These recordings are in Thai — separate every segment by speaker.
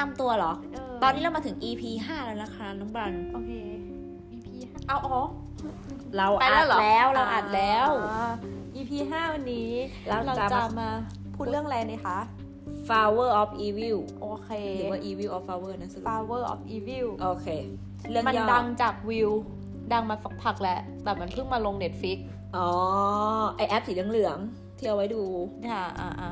Speaker 1: นำตัวเหรอ
Speaker 2: เต
Speaker 1: อนนี้เรามาถึง EP 5แล้วนะคะน้องบัน
Speaker 2: โอเค EP ห้าเอาอ๋อ
Speaker 1: เรา
Speaker 2: ไป
Speaker 1: อั
Speaker 2: แล้วเหรอ
Speaker 1: ดแล้วเราอัดแล้ว
Speaker 2: อ่า EP ห้าวันนี้
Speaker 1: เรา
Speaker 2: เรา
Speaker 1: จะ
Speaker 2: จะ
Speaker 1: มา
Speaker 2: มาพูดเรื่องอะไรนะคะ
Speaker 1: Flower of Evil
Speaker 2: โอเค
Speaker 1: หรือว่า Evil of Flower นะสรุป
Speaker 2: Power of Evil
Speaker 1: โอเค เรื่อง
Speaker 2: มัน
Speaker 1: ย่อ
Speaker 2: ดังจากวิว ดังมาสักพักแล้ว แต่มันเพิ่งมาลง Netflix
Speaker 1: อ๋อ ไอแอปสีเหลืองๆที่เอาไว้ดู
Speaker 2: ค่ะอ่าอ่า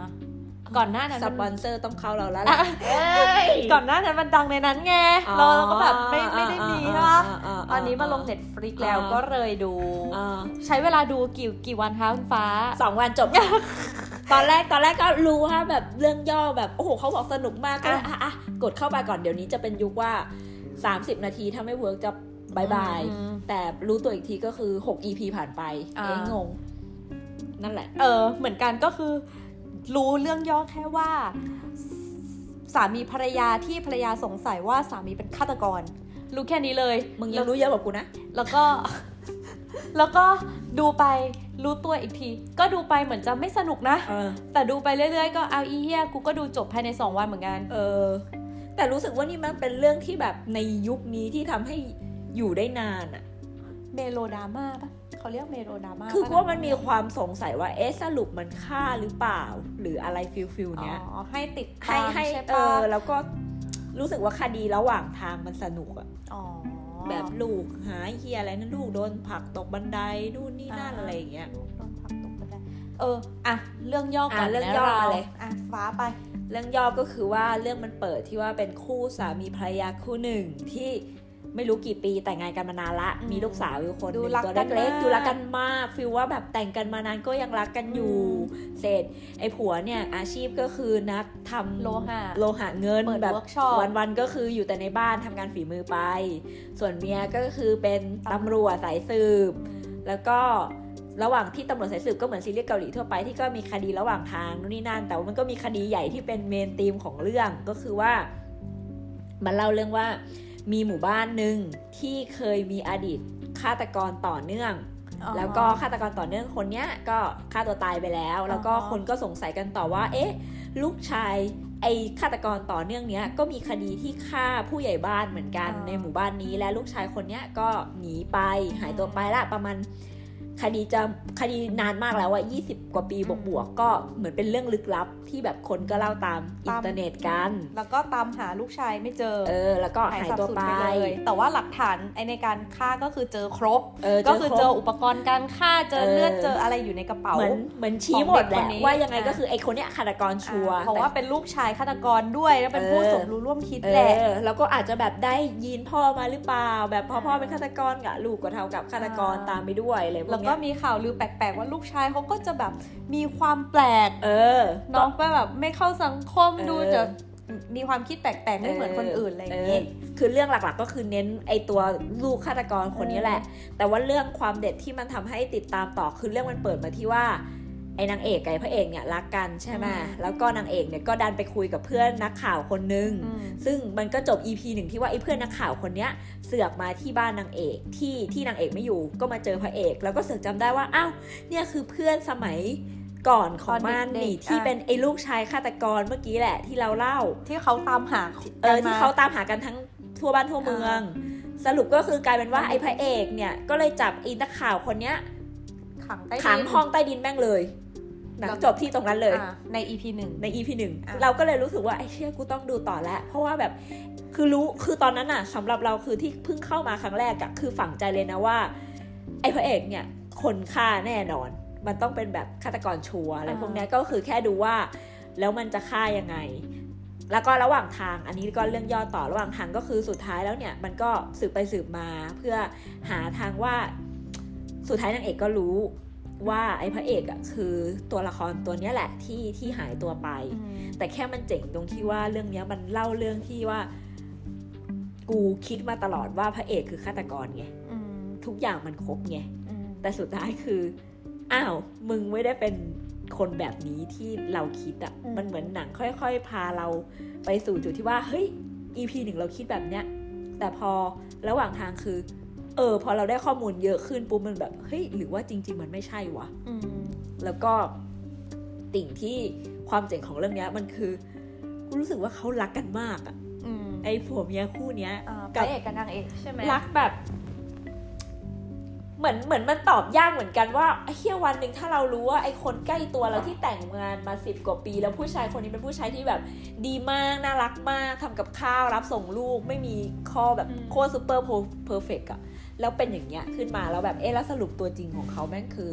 Speaker 2: ก่อนหน้านั้นมันส
Speaker 1: ปอนเซอร์ต้องเข้าเราแล้ว
Speaker 2: อะ
Speaker 1: ล่ะเอ้ย
Speaker 2: ก่อนหน้านั้นมันดังในนั้นไง
Speaker 1: อ๋อ
Speaker 2: เราก็แบบไม่ไม่ได้มีใช่ปะ
Speaker 1: อ่า
Speaker 2: ตอนนี้มาลง Netflix แล้ว
Speaker 1: อ่า
Speaker 2: ก็เลยดู
Speaker 1: อ่า
Speaker 2: ใช้เวลาดูกี่กี่วันคะคุณฟ้า
Speaker 1: สองวันจบตอนแรกตอนแรกก็รู้ว่าแบบเรื่องย่อแบบโอ้โหเขาบอกสนุกมากก็เลยอะอะกดเข้าไปก่อนเดี๋ยวนี้จะเป็นยุคว่า 30 นาทีถ้าไม่ work จะ bye bye
Speaker 2: อืม
Speaker 1: แต่รู้ตัวอีกทีก็คือ 6 EP ผ่านไป
Speaker 2: อ่า
Speaker 1: เอ๊ะงง นั่นแหละ
Speaker 2: เออ เหมือนกันก็คือ รู้เรื่องย่อแค่ว่า สามีภรรยาที่ภรรยาสงสัยว่าสามีเป็นฆาตกร รู้แค่นี้เลย
Speaker 1: มึงยังรู้เยอะกว่ากูนะ
Speaker 2: แล้วก็ แล้วก็ดูไปรู้ตัวอีกที ก็ดูไปเหมือนจะไม่สนุกนะ
Speaker 1: เออ
Speaker 2: แต่ดูไปเรื่อยๆ ก็เอาอีเฮียกูก็ดูจบภายในสองวันเหมือนกัน
Speaker 1: เออ แต่รู้สึกว่านี่มันเป็นเรื่องที่แบบในยุคนี้ที่ทำให้อยู่ได้นานอะ
Speaker 2: เมโลดราม่าปะ เขาเรียกเมโลดราม่า
Speaker 1: คือ
Speaker 2: ปะ
Speaker 1: กูว่ามันมีความสงสัยว่าเอ๊ะสรุปมันฆ่าหรือเปล่า หรืออะไร feel
Speaker 2: feel
Speaker 1: เนี้ย
Speaker 2: อ๋อให้ติด
Speaker 1: ให้
Speaker 2: ตาม
Speaker 1: ให้
Speaker 2: ใช่
Speaker 1: เอ
Speaker 2: ปะ
Speaker 1: อแล้วก็รู้สึกว่าคดีระหว่างทางมันสนุกอะ
Speaker 2: อ๋อ
Speaker 1: แบบลูกหายเฮียอะไรนะลูกโดนผลักตกบันไดนู่นนี่นั่นอะไรอย่างเงี้ย
Speaker 2: โดนผลักตกบันไดเอออะเรื่องย่อก่อน
Speaker 1: อะเรื่อง
Speaker 2: นะ
Speaker 1: ย่อ
Speaker 2: เรา
Speaker 1: เลย
Speaker 2: อะฟ้าไป
Speaker 1: เรื่องย่อก็คือว่าเรื่องมันเปิดที่ว่าเป็นคู่สามีภรรยาคู่หนึ่งที่ ไม่รู้กี่ปีแต่งงานกันมานานละ
Speaker 2: อืม
Speaker 1: มีลูกสาวอยู่คนห
Speaker 2: ดู
Speaker 1: นึ่ง
Speaker 2: รัก
Speaker 1: ตัว
Speaker 2: กัน
Speaker 1: เล็ก
Speaker 2: มาก
Speaker 1: ๆดูรักกันมากฟีลว่าแบบแต่งกันมานานก็ยังรักกันอยู่
Speaker 2: อืม
Speaker 1: เสร็จ ไอ้ผัวเนี่ยอาชีพก็คือนักทำ
Speaker 2: โลหะ
Speaker 1: โลหะเงิน
Speaker 2: เปิด
Speaker 1: แบบ
Speaker 2: workshop
Speaker 1: วันๆก็คืออยู่แต่ในบ้านทำงานฝีมือไป ส่วนเมียก็คือเป็นตำรวจสายสืบ แล้วก็ระหว่างที่ตำรวจสายสืบก็เหมือนซีรีส์เกาหลีทั่วไปที่ก็มีคดีระหว่างทางนู่นนี่นั่น แต่ว่ามันก็มีคดีใหญ่ที่เป็นเมนธีมของเรื่องก็คือว่า มันเล่าเรื่องว่า มีหมู่บ้านหนึ่งที่เคยมีอดีตฆาตกรต่อเนื่อง
Speaker 2: อ๋อ
Speaker 1: แล้วก็ฆาตกรต่อเนื่องคนเนี้ยก็ฆ่าตัวตายไปแล้ว แล้วก็
Speaker 2: อ๋อ
Speaker 1: คนก็สงสัยกันต่อว่า เอ๊ะ ลูกชายไอ้ฆาตกรต่อเนื่องเนี้ยก็มีคดีที่ฆ่าผู้ใหญ่บ้านเหมือนกันในหมู่บ้านนี้และลูกชายคนเนี้ยก็หนีไปหายตัวไปละประมาณ คดีจะคดีนานมากแล้วอะ20กว่าปีบวกๆก็เหมือนเป็นเรื่องลึกลับที่แบบคนก็เล่าตามอินเทอร์เน็ตกัน
Speaker 2: แล้วก็ตามหาลูกชายไม่เจอ
Speaker 1: เออ แล้วก็หายตัว
Speaker 2: สาบสูญ
Speaker 1: ไป
Speaker 2: ไปเลย แต่ว่าหลักฐานไอในการฆ่าก็คือเจอครบ
Speaker 1: เออ
Speaker 2: ก็คือ
Speaker 1: รบ
Speaker 2: เจออุปกรณ์การฆ่าเจอ
Speaker 1: เออ
Speaker 2: เลือดเจออะไรอยู่ในกระเป๋า
Speaker 1: เหมือนเหมือนชี้หมดแห
Speaker 2: ของเด็ก
Speaker 1: ละ
Speaker 2: คนนี้
Speaker 1: ว่ายังไง
Speaker 2: อะ
Speaker 1: ก็คือไอ้คนเนี้ยฆาตกรชัวร์
Speaker 2: อ่าเพราะว่าเป็นลูกชายฆาตกรด้วยแล้วเป็น
Speaker 1: เออ
Speaker 2: ผู้สมรู้ร่วมคิด
Speaker 1: เอ
Speaker 2: แหละ
Speaker 1: อแล้วก็อาจจะแบบได้ยีนพ่อมาหรือเปล่า แบบพอพ่อเป็นฆาตกรกับลูกก็เท่ากับฆาตกร
Speaker 2: อ่า
Speaker 1: ตามไปด้วยอะไรพวกเนี้ย
Speaker 2: แล้ว
Speaker 1: ก
Speaker 2: ก็
Speaker 1: เนี้ย
Speaker 2: มีข่าวลือแปลกๆว่าลูกชายเขาก็จะแบบมีความแปลก
Speaker 1: เออ
Speaker 2: เน้องไปแบบไม่เข้าสังคม
Speaker 1: เออ
Speaker 2: ดูจะมีความคิดแปลกๆไม่เหมือนคนอื่นอะไรอย่างนี้
Speaker 1: เออคือเรื่องหลักๆก็คือเน้นไอตัวลูกฆาตกรคนนี้แหละ แต่ว่าเรื่องความเด็ดที่มันทำให้ติดตามต่อคือเรื่องมันเปิดมาที่ว่า ไอ้นางเอกกับไอ้พระเอกเนี่ยรักกันใช่ไหม
Speaker 2: อืม
Speaker 1: แล้วก็นางเอกเนี่ยก็ดันไปคุยกับเพื่อนนักข่าวคนนึง
Speaker 2: อืม
Speaker 1: ซึ่งมันก็จบ EP หนึ่งที่ว่าไอ้เพื่อนนักข่าวคนเนี้ยเสือกมาที่บ้านนางเอกที่ที่นางเอกไม่อยู่ก็มาเจอพระเอก แล้วก็เสือกจำได้ว่าอ้าวเนี่ยคือเพื่อนสมัยก่อนของมัน
Speaker 2: ตอนเด็กๆ
Speaker 1: นี่ที่
Speaker 2: อะ
Speaker 1: เป็นไอ้ลูกชายฆาตกรเมื่อกี้แหละ ที่เราเล่า
Speaker 2: ที่เขาตามหา
Speaker 1: เออ
Speaker 2: กัน
Speaker 1: ที่
Speaker 2: มา
Speaker 1: เขาตามหากันทั้งทั่วบ้านทั่วเมือง สรุปก็คือกลายเป็นว่าไอ้พระเอกเนี่ยก็เลยจับไอ้นักข่าวคนเนี้ย
Speaker 2: ขังใต้ดิน
Speaker 1: ขังห้องใต้ดินแม่งเลย หนัง
Speaker 2: แล้ว
Speaker 1: จบที่ตรงนั้นเลย
Speaker 2: อ่าใน EP หนึ่ง
Speaker 1: ใน EP หนึ่ง
Speaker 2: อะ
Speaker 1: เราก็เลยรู้สึกว่าไอ้เชี่ยกูต้องดูต่อแล้วเพราะว่าแบบคือรู้คือตอนนั้นอะสำหรับเราคือที่เพิ่งเข้ามาครั้งแรกอะคือฝังใจเลยนะว่า ไอ้พระเอกเนี่ย คนฆ่าแน่นอน มันต้องเป็นแบบฆาตกรชัวร์อะไรพวกเนี้ยก็คือแค่ดูว่า แล้วมันจะฆ่ายังไง แล้วก็ระหว่างทางอันนี้ก็เรื่องย่อต่อระหว่างทางก็คือสุดท้ายแล้วเนี่ย มันก็สืบไปสืบมาเพื่อหาทางว่าสุดท้ายนางเอกก็รู้ ว่าไอ้พระเอกอะคือตัวละครตัวเนี้ยแหละที่ที่หายตัวไป แต่แค่มันเจ๋งตรงที่ว่าเรื่องเนี้ยมันเล่าเรื่องที่ว่า กูคิดมาตลอดว่าพระเอกคือฆาตกรไง
Speaker 2: อืม
Speaker 1: ทุกอย่างมันครบไง
Speaker 2: อืม
Speaker 1: แต่สุดท้ายคืออ้าวมึงไม่ได้เป็นคนแบบนี้ที่เราคิดอะ่ะมันเหมือนหนังค่อย ๆ พาเราไปสู่จุดที่ว่าเฮ้ย EP หนึ่งเราคิดแบบเนี้ยแต่พอระหว่างทางคือ เออพอเราได้ข้อมูลเยอะขึ้นปุ๊บมันแบบเฮ้ยหรือว่าจริง ๆ มันไม่ใช่วะ
Speaker 2: อืม
Speaker 1: แล้วก็ติ่งที่ความเจ๋งของเรื่องเนี้ยมันคือกูรู้สึกว่าเขารักกันมากอะไอ้ผัวเมียคู่เนี้ย
Speaker 2: อ่า
Speaker 1: กับพ
Speaker 2: ระเอกกับนางเอกใช่ไหม
Speaker 1: รักแบบ เหมือนเหมือนมันตอบยากเหมือนกันว่าเฮียวันหนึ่งถ้าเรารู้ว่าไอ้คนใกล้ตัวเราที่แต่งงานมาสิบกว่าปี แล้วผู้ชายคนนี้เป็นผู้ชายที่แบบ ดีมากน่ารักมากทำกับข้าวรับส่งลูกไม่มีข้อแบบโคตร super perfect อะแล้วเป็นอย่างเงี้ยขึ้นมาแล้วแบบเอ๊ะแล้วสรุปตัวจริงของเขาแม่งคือ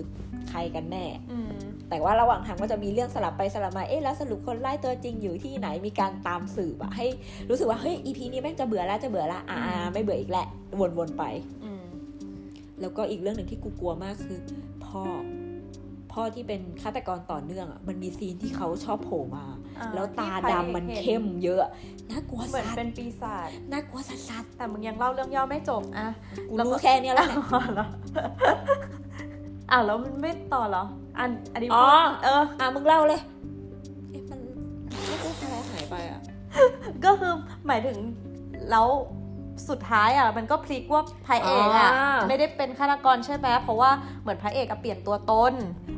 Speaker 1: ใครกันแน่
Speaker 2: อืม
Speaker 1: แต่ว่าระหว่างทางก็จะมีเรื่องสลับไปสลับมาเอ๊ะแล้วสรุปคนไล่ตัวจริงอยู่ที่ไหนมีการตามสืบอะให้รู้สึกว่าเฮ้ยอีพีนี้แม่งจะเบื่อแล้วจะเบื่อละอ่า
Speaker 2: อืม
Speaker 1: ไม่เบื่ออีกแหละวนๆไป
Speaker 2: อืม
Speaker 1: แล้วก็อีกเรื่องหนึ่งที่กูกลัวมากคือพ่อ พ่อที่เป็นฆาตกรต่อเนื่องอะมันมีซีนที่เขาชอบโผล่มา
Speaker 2: อ่า
Speaker 1: แล้วตา
Speaker 2: ที่พระเอก
Speaker 1: ดำมัน
Speaker 2: เห็น
Speaker 1: เข้มเยอะน่ากลัว
Speaker 2: เหมือน
Speaker 1: สัส
Speaker 2: เป็นปีศาจ
Speaker 1: น่ากลัวสัสสัส
Speaker 2: แต่มึงยังเล่าเรื่องย่อไม่จบอะ
Speaker 1: ๆกู
Speaker 2: แล้วก็
Speaker 1: รู้แค่เนี้ยแล้วเนี่ย
Speaker 2: อ๋อเหรออะแล้วมันไม่ต่อเหรอ อันอันนี้
Speaker 1: อ๋อ
Speaker 2: พูดเออ
Speaker 1: อะมึงเล่าเลยเอ๊ะมันไม่รู้อะไรหายไปอะ
Speaker 2: ก็คือหมายถึงแล้ว สุดท้ายอะมันก็พลิกว่าพระเอกอะไม่ได้เป็นฆาตกรใช่ไหมเพราะว่าเหมือนพระเอกอะเปลี่ยนตัวตน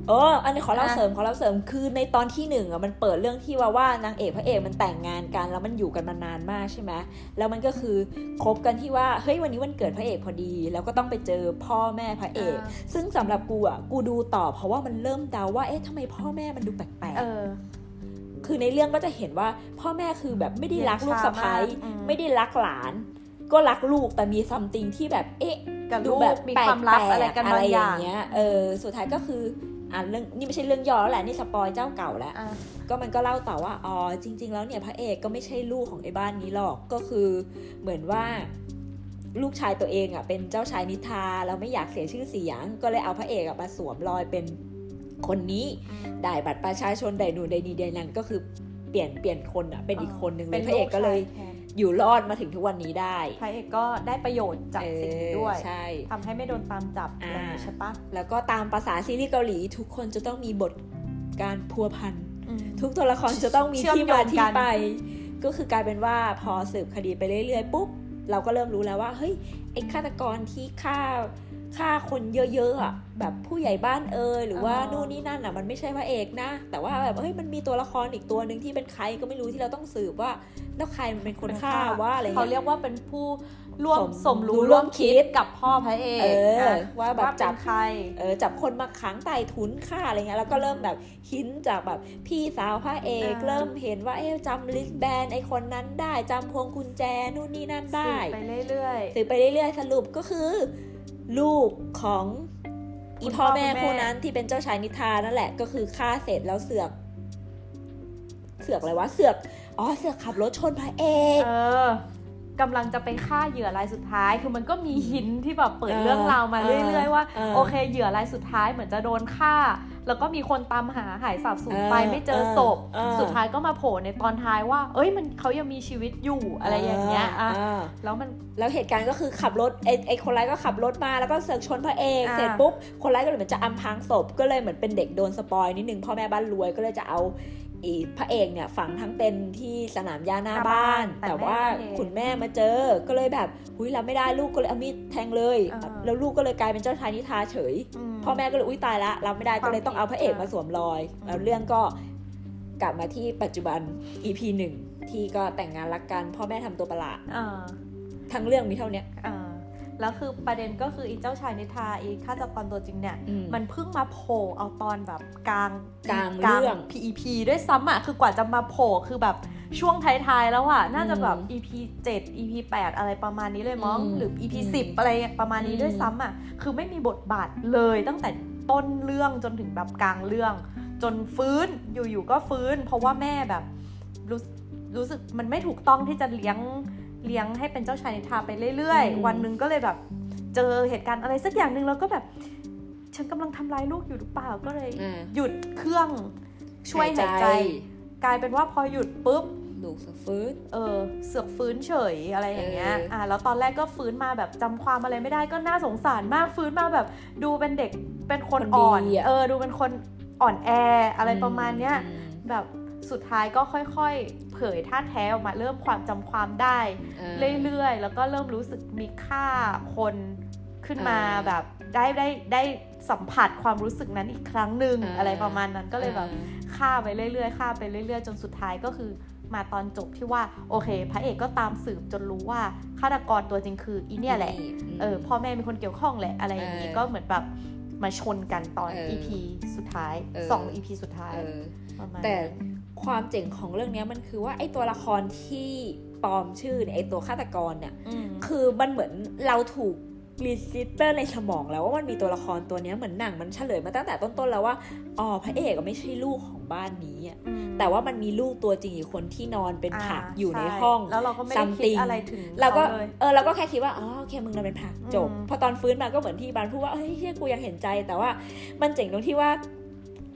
Speaker 1: เออ อันนี้ขอเล่า
Speaker 2: อะ
Speaker 1: เสริมขอเล่าเสริมคือในตอนที่หนึ่งอะมันเปิดเรื่องที่ว่าว่านางเอกพระเอกมันแต่งงานกัน แล้วมันอยู่กันมานานมากใช่ไหมแล้วมันก็คือคบกันที่ว่าเฮ้ยวันนี้วันเกิดพระเอกพอดี แล้วก็ต้องไปเจอพ่อแม่พระเอก ซึ่งสำหรับกูอะกูดูต่อเพราะว่ามันเริ่มเดาว่าเอ๊ะทำไมพ่อแม่มันดูแปลก
Speaker 2: เออ
Speaker 1: ๆคือในเรื่องก็จะเห็นว่าพ่อแม่คือแบบไม่ได้รักลูกสะใภ้
Speaker 2: เย็นชามากอืม
Speaker 1: ไม่ได้รักหลาน ก็รักลูกแต่มีซัมติงที่แบบเอ๊ะ
Speaker 2: กับ
Speaker 1: ดู
Speaker 2: ลู
Speaker 1: แบบ
Speaker 2: กมีความลับอะไรกัน
Speaker 1: แปล
Speaker 2: บาง
Speaker 1: ๆ
Speaker 2: อย่าง
Speaker 1: เงี้ยเออสุดท้ายก็คืออ่าเรื่องนี่ไม่ใช่เรื่องย่อแล้วแหละนี่สปอยเจ้าเก่าแล้ว
Speaker 2: อะ
Speaker 1: ก็มันก็เล่าต่อว่าอ๋อจริง ๆ แล้วเนี่ยพระเอกก็ไม่ใช่ลูกของไอ้บ้านนี้หรอกก็คือเหมือนว่าลูกชายตัวเองอะเป็นเจ้าชายนิทราแล้วไม่อยากเสียชื่อเสียง ก็เลยเอาพระเอกอะมาสวมรอยเป็นคนนี้ได้บัตรประชาชนได้หนูได้นี่ได้นั่นก็คือเปลี่ยนเปลี่ยนคนอะเป็นอีกคนหนึ่งเลยพระเอกก็เลย
Speaker 2: แทน
Speaker 1: อยู่รอดมาถึงทุกวันนี้ได้
Speaker 2: พระเอกก็ได้ประโยชน์จากสิ่งนี้ด้วย
Speaker 1: เออใช่
Speaker 2: ทำให้ไม่โดนตามจับ
Speaker 1: อ่า
Speaker 2: อะไรอย่างนี้ใช่ปะ
Speaker 1: แล้วก็ตามภาษาซีรีส์เกาหลีทุกคนจะต้องมีบทการพัวพัน
Speaker 2: อืม
Speaker 1: ทุกตัวละครจะต้องมี
Speaker 2: เชื่อม
Speaker 1: ที่มา
Speaker 2: โยง
Speaker 1: ที่
Speaker 2: กัน
Speaker 1: ไป ก็คือกลายเป็นว่าพอสืบคดีไปเรื่อยๆปุ๊บเราก็เริ่มรู้แล้วว่าเฮ้ยไอ้ฆาตกรที่ฆ่า ฆ่าคนเยอะๆอะแบบผู้ใหญ่บ้านเอยหรือว่านู่นนี่นั่นอะมันไม่ใช่พระเอกนะ แต่ว่าแบบเฮ้ยมันมีตัวละครอีกตัวหนึ่งที่เป็นใครก็ไม่รู้ที่เราต้องสืบว่าแล้วใครมันเป็นคนฆ่าว่าอะไร
Speaker 2: เขา
Speaker 1: เงี้ย
Speaker 2: เรียกว่าเป็นผู้ร่วม
Speaker 1: ส
Speaker 2: ส
Speaker 1: ม
Speaker 2: ม
Speaker 1: รู้
Speaker 2: รู้
Speaker 1: ร่
Speaker 2: ร่
Speaker 1: ว
Speaker 2: ว
Speaker 1: ม
Speaker 2: ม
Speaker 1: คิ
Speaker 2: คิ
Speaker 1: ด
Speaker 2: ดกับพ่อพระเอก
Speaker 1: เออ
Speaker 2: อะ
Speaker 1: ว่าแบบ
Speaker 2: ว่า
Speaker 1: จั
Speaker 2: จั
Speaker 1: บ
Speaker 2: บใคร
Speaker 1: เออจับคนมาขังใต้ถุนฆ่าอะไรเงี้ยแล้วก็เริ่มแบบหินจากแบบพี่สาวพระเอก
Speaker 2: อ่า
Speaker 1: เริ่มเห็นว่าเอ๊ะจำลิสแบนไอคนนั้นได้จำพวงกุญแจนู่นนี่นั่นได้
Speaker 2: สืบไปเรื่อย
Speaker 1: สืบไปเรื่อยๆสรุปก็คือ ลูกของอี
Speaker 2: คุณ
Speaker 1: พ่อ
Speaker 2: พ่อ
Speaker 1: แม่
Speaker 2: คุณแม่
Speaker 1: คู่นั้นที่เป็นเจ้าชายนิทรานั่นแหละ ก็คือฆ่าเสร็จแล้วเสือก เสือกอะไรวะเสือกอ๋อเสือกขับรถชนพระเอ
Speaker 2: ๆ
Speaker 1: ก
Speaker 2: เออกำลังจะไปฆ่าเหยื่อรายสุดท้าย คือมันก็มีหินที่แบบเปิด
Speaker 1: เออ
Speaker 2: เรื่องราวมา
Speaker 1: เออ
Speaker 2: เรื่อย ๆ ว่า
Speaker 1: เออ
Speaker 2: โอเคเหยื่อรายสุดท้ายเหมือนจะโดนฆ่า แล้วก็มีคนตามหาหายสาบสูญไป
Speaker 1: เออ
Speaker 2: ไม่เจอ
Speaker 1: เออ
Speaker 2: ศพ
Speaker 1: เออ
Speaker 2: สุดท้ายก็มาโผล่ในตอนท้ายว่า เอ้ยมันเขายังมีชีวิตอยู่อะไรอย่างเงี้ยอะาแล้วมัน
Speaker 1: แล้วเหตุการณ์ก็คือขับรถไอ้ไอ้คนร้ายก็ขับรถมาแล้วก็เสือกชนพระเอก
Speaker 2: อ่า
Speaker 1: เสร็จปุ๊บคนร้ายก็เลยเหมือนจะอำพรางศพก็เลยเหมือนเป็นเด็กโดนสปอยนิดนึงพ่อแม่บ้านรวยก็เลยจะเอา อีพระเอกเนี่ยฝังทั้งเป็นที่สนามหญ้าหน้าบ้าน แต่ว่าคุณแม่มาเจอ ก็เลยแบบหุยรับไม่ได้ลูกก็เลยเอามีดแทงเลย แล้วลูกก็เลยกลายเป็นเจ้าชายนิทราเฉย
Speaker 2: ม
Speaker 1: พ่อแม่ก็เลยอุ้ยตายละรับไม่ได้ก็เลยต้องเอาพระเอกมาสวมรอย
Speaker 2: อืม
Speaker 1: แล้วเรื่องก็กลับมาที่ปัจจุบัน EP หนึ่งที่ก็แต่งงานรักกัน พ่อแม่ทำตัวประหลาด
Speaker 2: อ่า
Speaker 1: ทั้งเรื่องมีเท่าเนี้ย
Speaker 2: อ่า แล้วคือประเด็นก็คืออีเจ้าชายนิทราอีฆาตกรตัวจริงเนี่ย
Speaker 1: อืม
Speaker 2: มันเพิ่งมาโผล่เอาตอนแบบกลาง
Speaker 1: กลางเรื่อง
Speaker 2: PEP ด้วยซ้ำอะคือกว่าจะมาโผล่คือแบบช่วงท้ายๆแล้วอะน่าจะแบบ EP 7 EP 8 อะไรประมาณนี้เลยมั้ง
Speaker 1: อืม
Speaker 2: หรือ EP
Speaker 1: อืม
Speaker 2: 10 อะไรประมาณนี้
Speaker 1: อืม
Speaker 2: ด้วยซ้ำอะคือไม่มีบทบาทเลยตั้งแต่ต้นเรื่องจนถึงแบบกลางเรื่อง จนฟื้นอยู่ๆก็ฟื้น เพราะว่าแม่แบบรู้รู้สึกมันไม่ถูกต้องที่จะเลี้ยง เลี้ยงให้เป็นเจ้าชายนิทราไปเรื่อย
Speaker 1: อืม
Speaker 2: ๆวันหนึ่งก็เลยแบบเจอเหตุการณ์อะไรสักอย่างหนึ่งแล้วก็แบบ ฉันกำลังทำร้ายลูกอยู่หรือเปล่าก็เลย
Speaker 1: อ่า
Speaker 2: หยุดเครื่องช่วยหายใจ กลายเป็นว่าพอหยุดปุ๊บ
Speaker 1: ลูกสะฟื้น
Speaker 2: เออ เสือกฟื้นเฉยอะไรอย่างเงี้ย
Speaker 1: เอออ่
Speaker 2: อ่า แล้วตอนแรกก็ฟื้นมาแบบจำความอะไรไม่ได้ก็น่าสงสารมากฟื้นมาแบบ ดูเป็นเด็กเป็นคนอ่อน
Speaker 1: ดีะ
Speaker 2: เออ ดูเป็นคนอ่อนแออะไรประมาณเนี้ย
Speaker 1: อืม
Speaker 2: แบบ สุดท้ายก็ค่อยๆ เผยท่าแท้ออกมาเริ่มความจำความได้
Speaker 1: อ่า
Speaker 2: เรื่อยๆ แล้วก็เริ่มรู้สึกมีค่าคนขึ้นมา
Speaker 1: อ่า
Speaker 2: แบบได้ได้ได้สัมผัสความรู้สึกนั้นอีกครั้งหนึ่ง
Speaker 1: อ่า
Speaker 2: อะไรประมาณนั้นก็เลยแบบ
Speaker 1: อ่า
Speaker 2: ฆ่าไปเรื่อยๆฆ่าไปเรื่อยๆ จนสุดท้ายก็คือมาตอนจบที่ว่าโอเค พระเอกก็ตามสืบจนรู้ว่าฆาตกรตัวจริงคืออีเนี่ยแหละเออพ่อแม่มีคนเกี่ยวข้องแหละอะไรอย่างนี้
Speaker 1: เออ
Speaker 2: ก็เหมือนแบบมาชนกันตอน
Speaker 1: เออ
Speaker 2: EP สุดท้าย
Speaker 1: เออ
Speaker 2: สอง EP สุดท้าย
Speaker 1: เออ
Speaker 2: ประมาณ
Speaker 1: แต่
Speaker 2: นั้น
Speaker 1: ความเจ๋งของเรื่องเนี้ยมันคือว่าไอตัวละครที่ปลอมชื่อเนี่ยไอตัวฆาตกรเนี่ย
Speaker 2: อืม
Speaker 1: คือมันเหมือนเราถูก register ในสมองแล้วว่ามันมีตัวละครตัวเนี้ยเหมือนหนังมันเฉลยมาตั้งแต่ต้นๆแล้วว่าอ๋อพระเอกอะไม่ใช่ลูกของบ้านนี้อะ
Speaker 2: อืม
Speaker 1: แต่ว่ามันมีลูกตัวจริงอีกคนที่นอนเป็นผักอยู่ใน
Speaker 2: ช่
Speaker 1: ห้อง
Speaker 2: แล้วเราก็ไม่ได้คิด
Speaker 1: something
Speaker 2: อะไรถึง
Speaker 1: เราก็
Speaker 2: ขเลย
Speaker 1: เออเราก็แค่คิดว่าอ๋อโอเคมึงนอนเป็นผักจบ
Speaker 2: อืม
Speaker 1: พอตอนฟื้นมาก็เหมือนที่บานพูดว่าเฮ้ยเฮียกูยังเห็นใจแต่ว่ามันเจ๋งตรงที่ว่า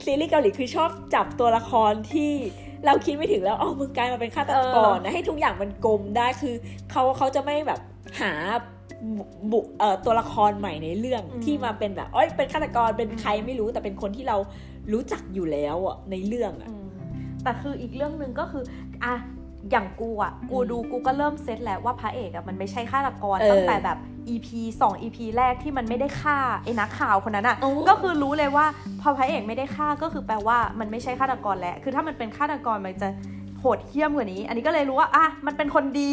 Speaker 1: ซีรีส์เกาหลีคือชอบจับตัวละครที่เราคิดไม่ถึงแล้วอ๋อมึงกลายมาเป็นฆาตกรนะให้ทุกอย่างมันกลมได้คือเขาเขาจะไม่แบบหาบุบุเอ่อตัวละครใหม่ในเรื่องที่มาเป็นแบบเอ้ยเป็นฆาตกรเป็นใครไม่รู้แต่เป็นคนที่เรารู้จักอยู่แล้วอะในเรื่องอะ
Speaker 2: อืมแต่คืออีกเรื่องหนึ่งก็คืออะอย่างกูอะ กู
Speaker 1: อืม
Speaker 2: ดูกูก็เริ่มเซตแล้วว่าพระเอกอะมันไม่ใช่ฆาตกร
Speaker 1: เออ
Speaker 2: ตั้งแต่แบบ EP 2 EP แรกที่มันไม่ได้ฆ่าไอ้นักข่าวคนนั้นอะ
Speaker 1: โอ้
Speaker 2: ก็คือรู้เลยว่าพอพระเอกไม่ได้ฆ่าก็คือแปลว่ามันไม่ใช่ฆาตกรแล้วคือถ้ามันเป็นฆาตกรมันจะ โหดเหี้ยมกว่านี้ อันนี้ก็เลยรู้ว่าอะมันเป็นคนดี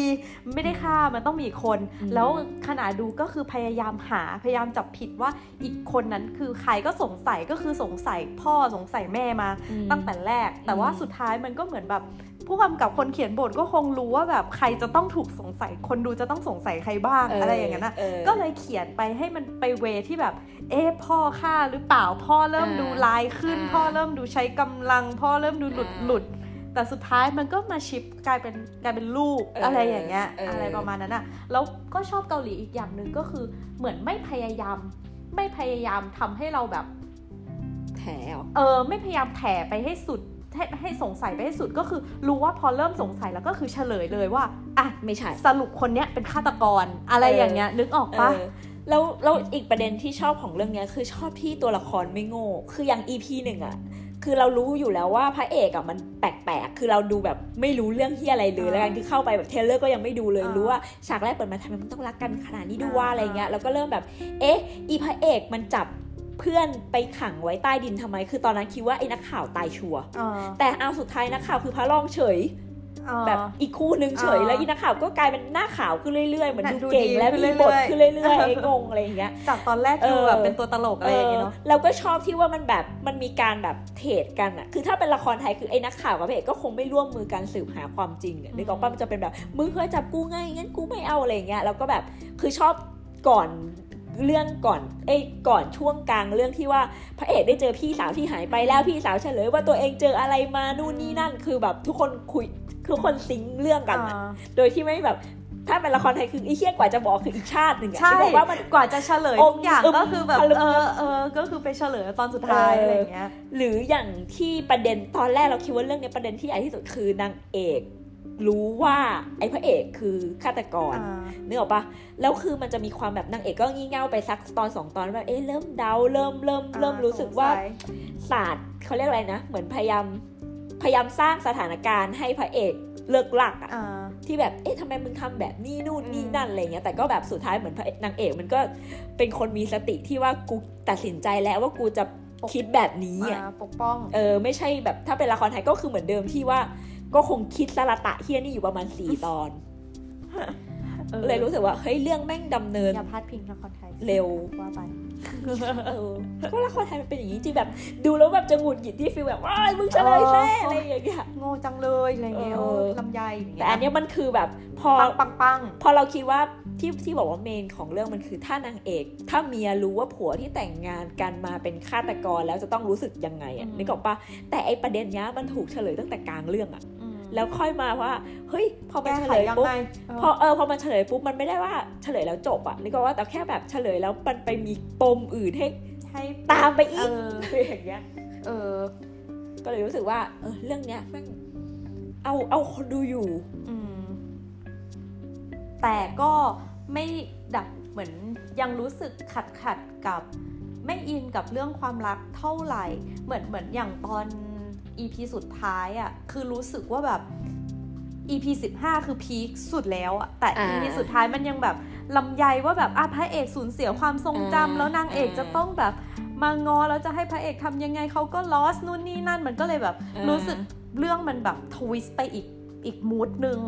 Speaker 2: ไม่ได้ฆ่ามันต้องมีอีกคน
Speaker 1: อืม
Speaker 2: แล้วขณะดูก็คือพยายามหาพยายามจับผิดว่าอีกคนนั้นคือใครก็สงสัยก็คือสงสัยพ่อสงสัยแม่มา
Speaker 1: อืม
Speaker 2: ตั้งแต่แรก แต่ว่า
Speaker 1: อืม
Speaker 2: สุดท้ายมันก็เหมือนแบบผู้กำกับคนเขียนบทก็คงรู้ว่าแบบใครจะต้องถูกสงสัย คนดูจะต้องสงสัยใครบ้างอะไรอย่างนั้นนะ
Speaker 1: เออ
Speaker 2: ก็เลยเขียนไปให้มันไปเวที่แบบ เอ๊ะพ่อฆ่าหรือเปล่าพ่อเริ่ม
Speaker 1: อ่า
Speaker 2: ดูลายขึ้น
Speaker 1: อ่า
Speaker 2: พ่อเริ่มดูใช้กำลัง พ่อเริ่มดูหลุด
Speaker 1: อ่า
Speaker 2: หลุด แต่สุดท้ายมันก็มาชิปกลายเป็นกลายเป็นลูก
Speaker 1: เอออ
Speaker 2: อะไรอย่างเงี้ย
Speaker 1: เอออ
Speaker 2: อะไรประมาณนั้นอะแล้วก็ชอบเกาหลีอีกอย่างหนึ่งก็คือเหมือนไม่พยายาม ไม่พยายามทำให้เราแบบ
Speaker 1: แถว
Speaker 2: เออไม่พยายามแถไปให้สุดให้ให้สงสัยไปให้สุดก็คือรู้ว่าพอเริ่มสงสัยแล้วก็คือเฉลยเลยว่าอะ
Speaker 1: ไม่ใช่
Speaker 2: สรุปคนเนี้ยเป็นฆาตกรอะไร
Speaker 1: เออ
Speaker 2: อ
Speaker 1: อ
Speaker 2: ย่างเงี้ยนึกออกปะ
Speaker 1: เออแล้วแล้วอีกประเด็นที่ชอบของเรื่องเนี้ยคือชอบที่ตัวละครไม่โง่ คืออย่าง EP หนึ่งอะ คือเรารู้อยู่แล้วว่าพระเอกอะมันแปลกๆ คือเราดูแบบไม่รู้เรื่องที่อะไรเลย
Speaker 2: อ่า
Speaker 1: แล้วกันคือเข้าไปแบบเทรลเลอร์ก็ยังไม่ดูเลย
Speaker 2: อ่า
Speaker 1: รู้ว่าฉากแรกเปิดมาทำไมมันต้องรักกันขนาดนี้ดู
Speaker 2: อ่า
Speaker 1: ว่าอะไรเงี้ยแล้วก็เริ่มแบบ เอ๊ะ อีพระเอกมันจับเพื่อนไปขังไว้ใต้ดินทำไม คือตอนนั้นคิดว่าไอ้นักข่าวตายชัวร์
Speaker 2: อ่า
Speaker 1: แต่เอาสุดท้ายนักข่าวคือพระรองเฉย
Speaker 2: อ่า
Speaker 1: แบบอีกคู่หนึ่งเฉย
Speaker 2: อ่า
Speaker 1: แล้วอีนักข่าวก็กลายเป็นหน้าขาวขึ้นเรื่อยๆเหมือน
Speaker 2: น่ะ
Speaker 1: ดู
Speaker 2: ดู
Speaker 1: เก่ง
Speaker 2: ดี
Speaker 1: และ
Speaker 2: ขึ้น
Speaker 1: มีบท
Speaker 2: เรื่อยๆ
Speaker 1: ขึ้นเรื่อยๆไอ้งงอะไรอย่างเงี้ย
Speaker 2: จากตอนแรก
Speaker 1: เอ
Speaker 2: คือ
Speaker 1: อ
Speaker 2: แบบเป็นตัวตลกอะไรอย่างเงี้ยเนาะ
Speaker 1: เราก็ชอบที่ว่ามันแบบมันมีการแบบเทรดกันอะคือถ้าเป็นละครไทยคือไอ้นักข่าวกับพระเอกก็คงไม่ร่วมมือกันสืบหาความจริงอะ
Speaker 2: อืม
Speaker 1: นึกออกป่ะมันจะเป็นแบบมึงเคยจับกูไงงั้นกูไม่เอาอะไรอย่างเงี้ยแล้วก็แบบคือชอบก่อนเรื่องก่อนเอ้ยก่อนช่วงกลางเรื่องที่ว่าพระเอกได้เจอพี่สาวที่หายไปแล้วพี่สาวเฉลยว่าตัวเองเจออะไรมานู่นนี่นั่น คือแบบทุกคนคุย ทุกคนซิงค์เรื่องกันอะ
Speaker 2: อ่า
Speaker 1: โดยที่ไม่แบบถ้าเป็นละครไทยคือไอ้เชี่ยกว่าจะบอกคืออีกชาติหนึ่งอะ
Speaker 2: ใช่
Speaker 1: ที่บอกว่ามัน
Speaker 2: กว่าจะเฉลย
Speaker 1: อม
Speaker 2: ทุกอย่าง
Speaker 1: อึม
Speaker 2: ก็คือแบบ
Speaker 1: พลึก
Speaker 2: เออเออก็คือไปเฉลยตอนสุดท้าย
Speaker 1: เอออ
Speaker 2: อะไรอย่างเงี้ย
Speaker 1: หรืออย่างที่ประเด็นตอนแรกเราคิดว่าเรื่องเนี้ยประเด็นที่ใหญ่ที่สุดคือนางเอก รู้ว่าไอ้พระเอกคือฆาตกร
Speaker 2: อ่า
Speaker 1: นึกออกปะแล้วคือมันจะมีความแบบนางเอกก็งี่เง่าไปสักตอนสองตอนแบบเอ๊ะเริ่มเดาเริ่มเริ่มเริ่มรู้สึกว่า
Speaker 2: สงสัย
Speaker 1: ศาสตร์เขาเรียกอะไรนะ เหมือนพยายาม พยายามสร้างสถานการณ์ให้พระเอกเลิกหลักอะ
Speaker 2: อ่า
Speaker 1: ที่แบบ เอ๊ะทำไมมึงทำแบบนี้นู่นนี่
Speaker 2: อืม
Speaker 1: นั่นอะไรเงี้ย แต่ก็แบบสุดท้ายเหมือนพระนางเอกมันก็เป็นคนมีสติที่ว่ากูตัดสินใจแล้วว่ากูจะคิดแบบนี้อะ
Speaker 2: มาปกป้อง
Speaker 1: เออ ไม่ใช่แบบถ้าเป็นละครไทยก็คือเหมือนเดิมที่ว่า ก็คงคิดสละตะเฮียนี่อยู่ประมาณสี่ตอน
Speaker 2: ออ
Speaker 1: เลยรู้สึกว่าเฮ้ยเรื่องแม่งดำเนิน
Speaker 2: อย่าพลาดพิงละครไทย
Speaker 1: เร็ว
Speaker 2: ว่าไป
Speaker 1: เออ ก็ละครไทยมันเป็นอย่างนี้จริงแบบ ดูแล้วแบบจะหงุดหงิดที่ฟีลแบบว้ายมึงเฉลยแซ่อะไรอย่างเงี้ย
Speaker 2: โง่จังเลยอะไรเงี้ย
Speaker 1: เออ
Speaker 2: โอ้ลำไยอย่างเงี้
Speaker 1: แต่
Speaker 2: ย
Speaker 1: อันเนี้ยมันคือแบบพอ
Speaker 2: ปังปังปัง
Speaker 1: พอเราคิดว่าที่ที่บอกว่าเมนของเรื่องมันคือถ้านางเอก ถ้าเมียรู้ว่าผัวที่แต่งงานกันมาเป็นฆาตกรแล้วจะต้องรู้สึกยังไงอะนึกออกปะแต่ไอประเด็นเนี้ยมันถูกเฉลยตั้งแต่กลางเรื่องอะ
Speaker 2: อืม
Speaker 1: แล้วค่อยมาว่าเฮ้ยพอมัน
Speaker 2: แก้
Speaker 1: เฉ
Speaker 2: ไข
Speaker 1: ลย
Speaker 2: ยัง
Speaker 1: ปุ๊บ
Speaker 2: ไง
Speaker 1: พอเออพอมันเฉลยปุ๊บมันไม่ได้ว่าเฉลยแล้วจบอะนึกออกว่าแต่แค่แบบเฉลยแล้วมันไปมีปมอื่นให้
Speaker 2: ให้
Speaker 1: ตามไปอีก
Speaker 2: เออ
Speaker 1: อะไรอย่างเงี้ย
Speaker 2: เออ
Speaker 1: ก็เลยรู้สึกว่า เออ เรื่องเนี้ยแม่งเอาเอาคนดูอยู่
Speaker 2: อืม แต่ก็ไม่ดับเหมือนยังรู้สึกขัดขัดกับ ไม่อินกับเรื่องความรักเท่าไหร่ เหมือนเหมือนอย่างตอน EP สุดท้ายอะ่ะคือรู้สึกว่าแบบ EP 15 คือพีคสุดแล้วอะแต่
Speaker 1: อ่า
Speaker 2: EP สุดท้ายมันยังแบบลำไยว่าแบบอะพระเอกสูญเสียความทรงจำ
Speaker 1: อ่า
Speaker 2: แล้วนางเอก
Speaker 1: อ่า
Speaker 2: จะต้องแบบมางอแล้วจะให้พระเอกทำยังไงเขาก็ลอสนู่นนี่นั่นมันก็เลยแบบ
Speaker 1: อ่ารู้
Speaker 2: รู้สึกเรื่องมันแบบทวิสต์ไปอีกอีกมูดหนึ่ง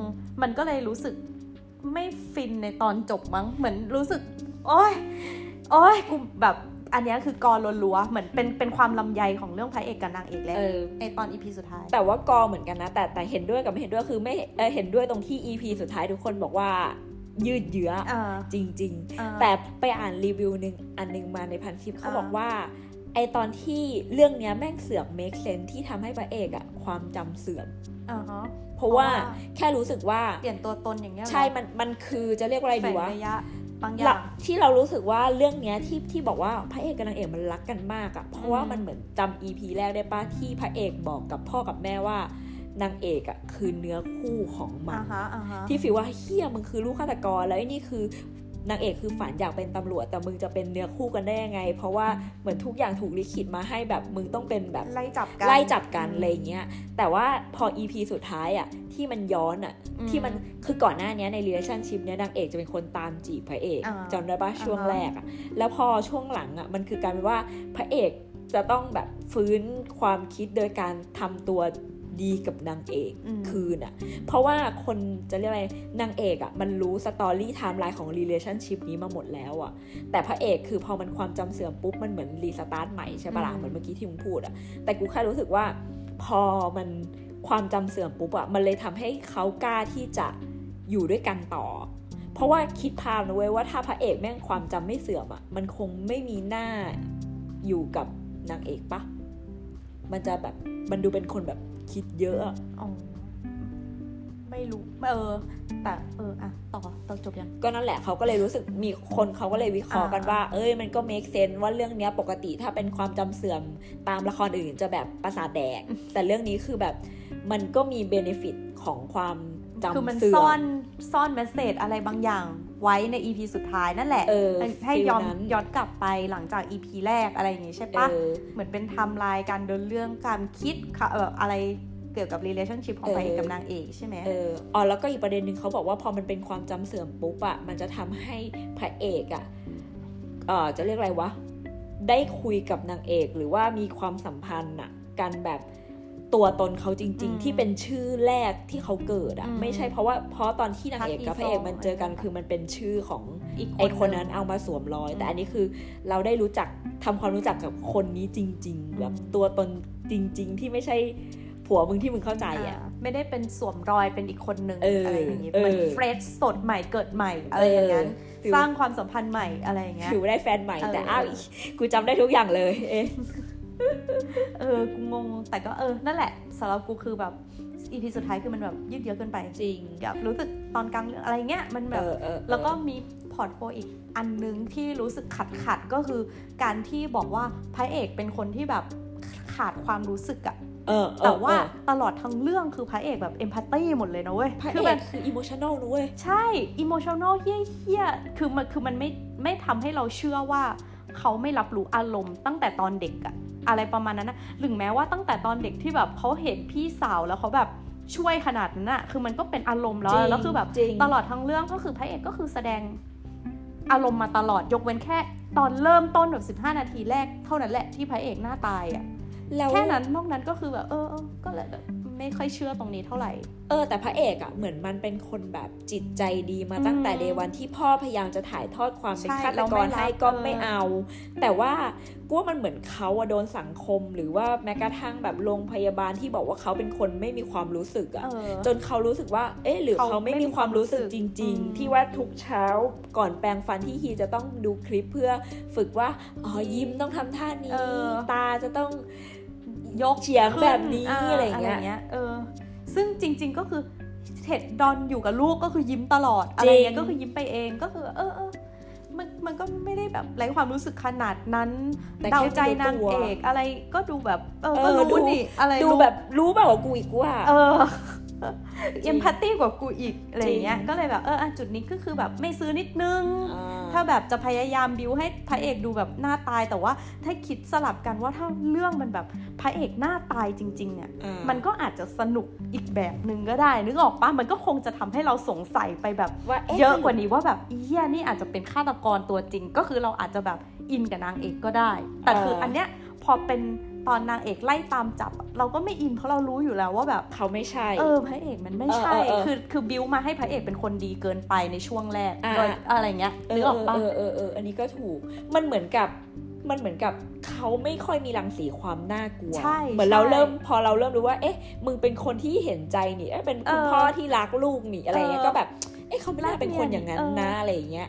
Speaker 2: มันก็เลยรู้สึกไม่ฟินในตอนจบมั้งเหมือนรู้สึก โอ้ยโอ้ยกูแบบ อันเนี้ยคือกรลัวๆเหมือนเป็นเป็นความลำไยของเรื่องพระเอกกับนางเอกแล้ว
Speaker 1: เออ
Speaker 2: ในตอนอีพีสุดท้าย
Speaker 1: แต่ว่ากอเหมือนกันนะ แต่แต่เห็นด้วยกับไม่เห็นด้วยคือไม่เออเห็นด้วยตรงที่ EP สุดท้ายทุกคนบอกว่ายืดเยื้อ
Speaker 2: อ่า
Speaker 1: จริง
Speaker 2: อ่า
Speaker 1: ๆแต่ไปอ่านรีวิวหนึ่งอันหนึงมาในพันทิปเขา
Speaker 2: อ่า
Speaker 1: บอกว่าไอตอนที่เรื่องเนี้ยแม่งเสื่อม make sense ที่ทำให้พระเอกอะความจำเสื่อม
Speaker 2: อ่าฮะ
Speaker 1: เพราะว่า
Speaker 2: เพราะว่า
Speaker 1: แค่รู้สึกว่า
Speaker 2: เปลี่ยนตัวตนอย่างเงี้ยเหรอ
Speaker 1: ใช่มันมันคือจะเรียกว่าอะไร
Speaker 2: แฝ
Speaker 1: ดี
Speaker 2: ง
Speaker 1: วะ
Speaker 2: ระยะ บางอ
Speaker 1: หลั
Speaker 2: ย่ากง
Speaker 1: ที่เรารู้สึกว่าเรื่องเนี้ยที่ที่บอกว่าพระเอกกับนางเอกมันรักกันมากอะเพราะว่า
Speaker 2: อืม
Speaker 1: มันเหมือนจำ EP แรกได้ปะที่พระเอกบอกกับพ่อกับแม่ว่านางเอกอะคือเนื้อคู่ของมัน
Speaker 2: อ่าฮะอ่าฮะ
Speaker 1: ที่ฟีลว่าเฮียมึงคือลูกฆาตกรแล้วไอ้นี่คือ นางเอกคือฝันอยากเป็นตำรวจแต่มึงจะเป็นเนื้อคู่กันได้ยังไง เพราะว่าเหมือนทุกอย่างถูกลิขิตมาให้แบบมึงต้องเป็นแบบ
Speaker 2: ไล่จับกัน
Speaker 1: ไล่จับกันอะไรอย่างเงี้ยแต่ว่าพอ EP สุดท้ายอะที่มันย้อนอะ
Speaker 2: อืม
Speaker 1: ที่มันคือก่อนหน้าเนี้ยใน relationship เนี้ยนางเอกจะเป็นคนตามจีบพระเอก
Speaker 2: อ่า
Speaker 1: จำได้ปะช่วง
Speaker 2: อ่าฮะ
Speaker 1: แรกอะแล้วพอช่วงหลังอะมันคือกลายเป็นว่าพระเอกจะต้องแบบฟื้นความคิดโดยการทำตัว ดีกับนางเอก
Speaker 2: อืม
Speaker 1: คืนอะเพราะว่าคนจะเรียกอะไรนางเอกอะ่ะมันรู้ story timeline ของ relationship นี้มาหมดแล้วอะ่ะแต่พระเอกคือพอมันความจำเสื่อมปุ๊บ มันเหมือน restart ใหม่ใช่ปะล่ะ
Speaker 2: อืม
Speaker 1: เหมือนเมื่อกี้ที่มึงพูดอะ่ะแต่กูแค่รู้สึกว่าพอมันความจำเสื่อมปุ๊บอะ่ะมันเลยทำให้เขากล้าที่จะอยู่ด้วยกันต่อ เพราะว่าคิดภาพนะเว้ยว่าถ้าพระเอกแม่งความจำไม่เสื่อมอะ่ะมันคงไม่มีหน้าอยู่กับนางเอกปะมันจะแบบมันดูเป็นคนแบบ คิดเยอะอะ
Speaker 2: อ๋อไม่รู้เออ แต่เอออะต่อต่อจบยัง
Speaker 1: ก็นั่นแหละเขาก็เลยรู้สึกมีคนเขาก็เลยวิเคราะห์กัน
Speaker 2: อ่า
Speaker 1: ว่า เอ้ยมันก็ make sense ว่าเรื่องเนี้ยปกติถ้าเป็นความจำเสื่อมตามละครอื่นจะแบบประสาทแดก แต่เรื่องนี้คือแบบมันก็มี benefit ของความจำ
Speaker 2: เสื่อมคื
Speaker 1: อมัน
Speaker 2: ซ่อนซ่อน message อะไรบางอย่าง ไว้ใน EP สุดท้ายนั่นแหละ
Speaker 1: เออ
Speaker 2: ให้ย้อน
Speaker 1: ฟีลนั้น
Speaker 2: ย้อนกลับไปหลังจาก EP แรกอะไรอย่างงี้ใช่ปะ
Speaker 1: เออ
Speaker 2: เหมือนเป็นไทำลายการเดินเรื่องการคิดค่ะเอออะไรเกี่ยวกับ relationship ของ
Speaker 1: เออ
Speaker 2: พระเอกกับนางเอกใช่ไหม
Speaker 1: เอออ๋อแล้วก็อีกประเด็นหนึ่งเขาบอกว่าพอมันเป็นความจำเสื่อมปุ๊บอะมันจะทำให้พระเอกอะเออจะเรียกอะไรวะ ได้คุยกับนางเอกหรือว่ามีความสัมพันธ์อะกันแบบ ตัวตนเขาจริง
Speaker 2: อืม
Speaker 1: ๆที่เป็นชื่อแรกที่เขาเกิดอะ
Speaker 2: อืม
Speaker 1: ไม่ใช่เพราะว่าเพราะตอนที่นางเอกกับพระเอกมันเจอกัน
Speaker 2: พักอีโซ
Speaker 1: คือมันเป็นชื่อของ
Speaker 2: อีก
Speaker 1: ไอคนนั้น
Speaker 2: หง
Speaker 1: เอามาสวมรอย
Speaker 2: อืม
Speaker 1: แต่อันนี้คือเราได้รู้จักทำความรู้จักกับคนนี้จริง ๆ แบบ
Speaker 2: อืม
Speaker 1: ตัวตนจริง ๆ ที่ไม่ใช่ผัวมึงที่มึงเข้าใจอะ
Speaker 2: อ่าไม่ได้เป็นสวมรอยเป็นอีกคนนึง
Speaker 1: เอออ
Speaker 2: อะไรอย่างงี้
Speaker 1: เออ
Speaker 2: เหมือนเฟรชสดใหม่เกิดใหม่อะไรอย่างนั้น
Speaker 1: feel
Speaker 2: สร้างความสัมพันธ์ใหม่อะไรอย่างเงี้ย
Speaker 1: ถือว่าได้แฟนใหม่
Speaker 2: เออ
Speaker 1: แต่อ้าวอีกูจำได้ทุกอย่างเลย เอ๊ะ
Speaker 2: เออ กูงง แต่ก็เออ นั่นแหละสำหรับกูคือแบบ EP สุดท้ายคือมันแบบยืดเยื้อเกินไป
Speaker 1: จริง
Speaker 2: แบบรู้สึกตอนกลางเรื่องอะไรเงี้ยมันแบบ
Speaker 1: เออเออ
Speaker 2: แล้วก็มี plot hole อีกอันนึงที่รู้สึกขัดขัดๆก็คือการที่บอกว่าพระเอกเป็นคนที่แบบขาดความรู้สึกอะ
Speaker 1: เออเออ
Speaker 2: แต่ว่า
Speaker 1: เออ
Speaker 2: ตลอดทั้งเรื่องคือพระเอกแบบ empathy หมดเลยนะเว้ย
Speaker 1: พระ
Speaker 2: คื
Speaker 1: เอ
Speaker 2: แบ
Speaker 1: ก
Speaker 2: บ
Speaker 1: คืออิโมชันอลนะเว้ย
Speaker 2: ใช่อิโมชัน a ลเฮี้ยๆคือมันคือมันไม่ไม่ทำให้เราเชื่อว่าเขาไม่รับรู้อารมณ์ตั้งแต่ตอนเด็กอะ อะไรประมาณนั้นนะหรือแม้ว่าตั้งแต่ตอนเด็กที่แบบเขาเห็นพี่สาวแล้วเขาแบบช่วยขนาดนั้นอะคือมันก็เป็นอารมณ์แล้ว
Speaker 1: จริ
Speaker 2: อะ
Speaker 1: ง
Speaker 2: แล้วคือแบบ
Speaker 1: จริง
Speaker 2: ตลอดทั้งเรื่องก็คือพระเอกก็คือแสดงอารมณ์มาตลอดยกเว้นแค่ ตอนเริ่มต้นแบบ15นาทีแรกเท่านั้นแหละที่พระเอกหน้าตายอะ
Speaker 1: แล้ว
Speaker 2: แค่นั้นนอกนั้นก็คือแบบเออเออก็เลยแบบ ไม่ค่อยเชื่อตรงนี้เท่าไหร่
Speaker 1: เออ แต่พระเอกอะเหมือนมันเป็นคนแบบจิตใจดีมาตั้งแต่
Speaker 2: อืม
Speaker 1: เดวันที่พ่อพยายามจะถ่ายทอดความเป็น
Speaker 2: ใช่
Speaker 1: ฆาต
Speaker 2: เรา
Speaker 1: ก
Speaker 2: ไม่
Speaker 1: ร
Speaker 2: รับ
Speaker 1: ให้ก็
Speaker 2: เออ
Speaker 1: ไม่เอา แต่ว่ากูว่ามันเหมือนเขาอะโดนสังคม หรือว่าแม้กระทั่งแบบโรงพยาบาลที่บอกว่าเขาเป็นคนไม่มีความรู้สึกอะ
Speaker 2: เออ
Speaker 1: จนเขารู้สึกว่า เอ๊ะหรือ
Speaker 2: เขา
Speaker 1: เขาไม่
Speaker 2: ไม่มี
Speaker 1: มีความรู้สึก
Speaker 2: ความรู้สึ
Speaker 1: จ
Speaker 2: ก
Speaker 1: ริง
Speaker 2: อืม
Speaker 1: ๆที่ว่าทุกเช้าก่อนแปรงฟันที่ฮีจะต้องดูคลิปเพื่อฝึกว่าอ๋อยิ้มต้องทำท่านี้
Speaker 2: เออ
Speaker 1: ตาจะต้อง
Speaker 2: ยก
Speaker 1: เฉียงแบบนี้
Speaker 2: ขึ้
Speaker 1: อะไรอย่างเงี้ย
Speaker 2: เงี้ยเออ ซึ่งจริง ๆก็คือเท็ดดอนอยู่กับลูกก็คือยิ้มตลอดอะไรเงี้
Speaker 1: จริ
Speaker 2: ย
Speaker 1: ง
Speaker 2: ก็คือยิ้มไปเองก็คือ เออเออมันมันก็ไม่ได้แบบไร้ความรู้สึกขนาดนั้น
Speaker 1: แต่
Speaker 2: เดา
Speaker 1: แค่
Speaker 2: ใจนาง
Speaker 1: รู้ตัว
Speaker 2: เอกอะไรก็ดูแบบ เออ
Speaker 1: เอ
Speaker 2: ก็
Speaker 1: อ
Speaker 2: รู้
Speaker 1: ดู
Speaker 2: นี่อะไร
Speaker 1: ดู
Speaker 2: รู้
Speaker 1: แบบรู้แบบว่ากูอีกว่า
Speaker 2: เออ
Speaker 1: จริ
Speaker 2: เอ็
Speaker 1: ง
Speaker 2: มพัตตี้กว่ากูอีกอะไรอย่างเงี้ย
Speaker 1: จริง
Speaker 2: ก็เลยแบบเอออะจุดนี้ก็คือแบบไม่ซื้อนิดนึง
Speaker 1: อ่า
Speaker 2: ถ้าแบบจะพยายามบิวให้พระเอกดูแบบหน้าตายแต่ว่าถ้าคิดสลับกันว่าถ้าเรื่องมันแบบพระเอกหน้าตายจริง ๆ เนี่ย
Speaker 1: อ่า
Speaker 2: มันก็อาจจะสนุกอีกแบบหนึ่งก็ได้ นึกออกปะมันก็คงจะทำให้เราสงสัยไปแบบ
Speaker 1: ว่า
Speaker 2: เยอะกว่านี้ว่าแบบอีเหี้ยนี่อาจจะเป็นฆาตกรตัวจริง ก็คือเราอาจจะแบบอินกับนางเอกก็ได้ แต่คืออันเนี้ยพอเป็น ตอนนางเอกไล่ตามจับ เราก็ไม่อินเพราะเรารู้อยู่แล้วว่าแบบ
Speaker 1: เขาไม่ใช่
Speaker 2: เออพระเอกมันไม่ใช่
Speaker 1: เออเออเออ
Speaker 2: คือคือบิวมาให้พระเอกเป็นคนดีเกินไปในช่วงแรก
Speaker 1: อ่า
Speaker 2: โดยอะไรเงี้ย
Speaker 1: เอ
Speaker 2: นึ
Speaker 1: อก
Speaker 2: ออกปะ
Speaker 1: เออเออเอออันนี้ก็ถูก มันเหมือนกับมันเหมือนกับเขาไม่ค่อยมีรังสีความน่ากลัว
Speaker 2: ใช่
Speaker 1: เหมือนเรา
Speaker 2: ใช่
Speaker 1: เริ่มพอเราเริ่มรู้ว่า เอ๊ะ มึงเป็นคนที่เห็นใจนี่เอ๊ะเป็นคุณ
Speaker 2: เออ
Speaker 1: พ่อที่รักลูกนี่อะไรเงี้ย
Speaker 2: เออ
Speaker 1: ก็แบบ เอ๊ะเขาไม่น่าเป็นคนอย่างนั้น
Speaker 2: เออ
Speaker 1: นะอะไรอย่างเงี้ย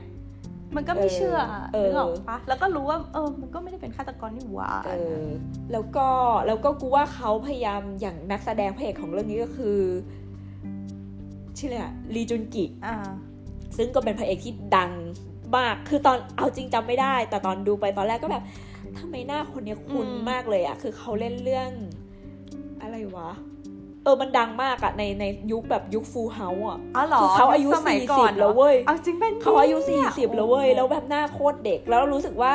Speaker 2: มันก็ไม่เชื่อ
Speaker 1: เออ
Speaker 2: นึกออกปะแล้วก็รู้ว่าเออมันก็ไม่ได้เป็นฆาตกรนี่หว่า
Speaker 1: เออแล้วก็แล้วก็กูว่าเขาพยายามอย่างนักแสดงพระเอกของเรื่องนี้ก็คือชื่ออะไรอะลีจุนกิ
Speaker 2: อ่า
Speaker 1: ซึ่งก็เป็นพระเอกที่ดังมาก คือตอนเอาจริงจำไม่ได้ แต่ตอนดูไปตอนแรกก็แบบทำไมหน้าคนเนี้ยคุ้น
Speaker 2: อืม
Speaker 1: มากเลยอะคือเขาเล่นเรื่อง อะไรวะ เออมันดังมากอะในในยุคแบบยุคฟูลเฮาส์อะ
Speaker 2: อ๋อเหรอ
Speaker 1: คือเขาอายุ
Speaker 2: สมัย
Speaker 1: สี่
Speaker 2: ก่
Speaker 1: สิ
Speaker 2: อน
Speaker 1: บ
Speaker 2: หร
Speaker 1: แล้วเว้ย
Speaker 2: เอาจริงเป็น
Speaker 1: เขาอายุ
Speaker 2: นี่
Speaker 1: สี่
Speaker 2: ย
Speaker 1: สิบแล้วเว้ย
Speaker 2: โอ้โห
Speaker 1: แล้วแบบหน้าโคตรเด็กแล้วรู้สึกว่า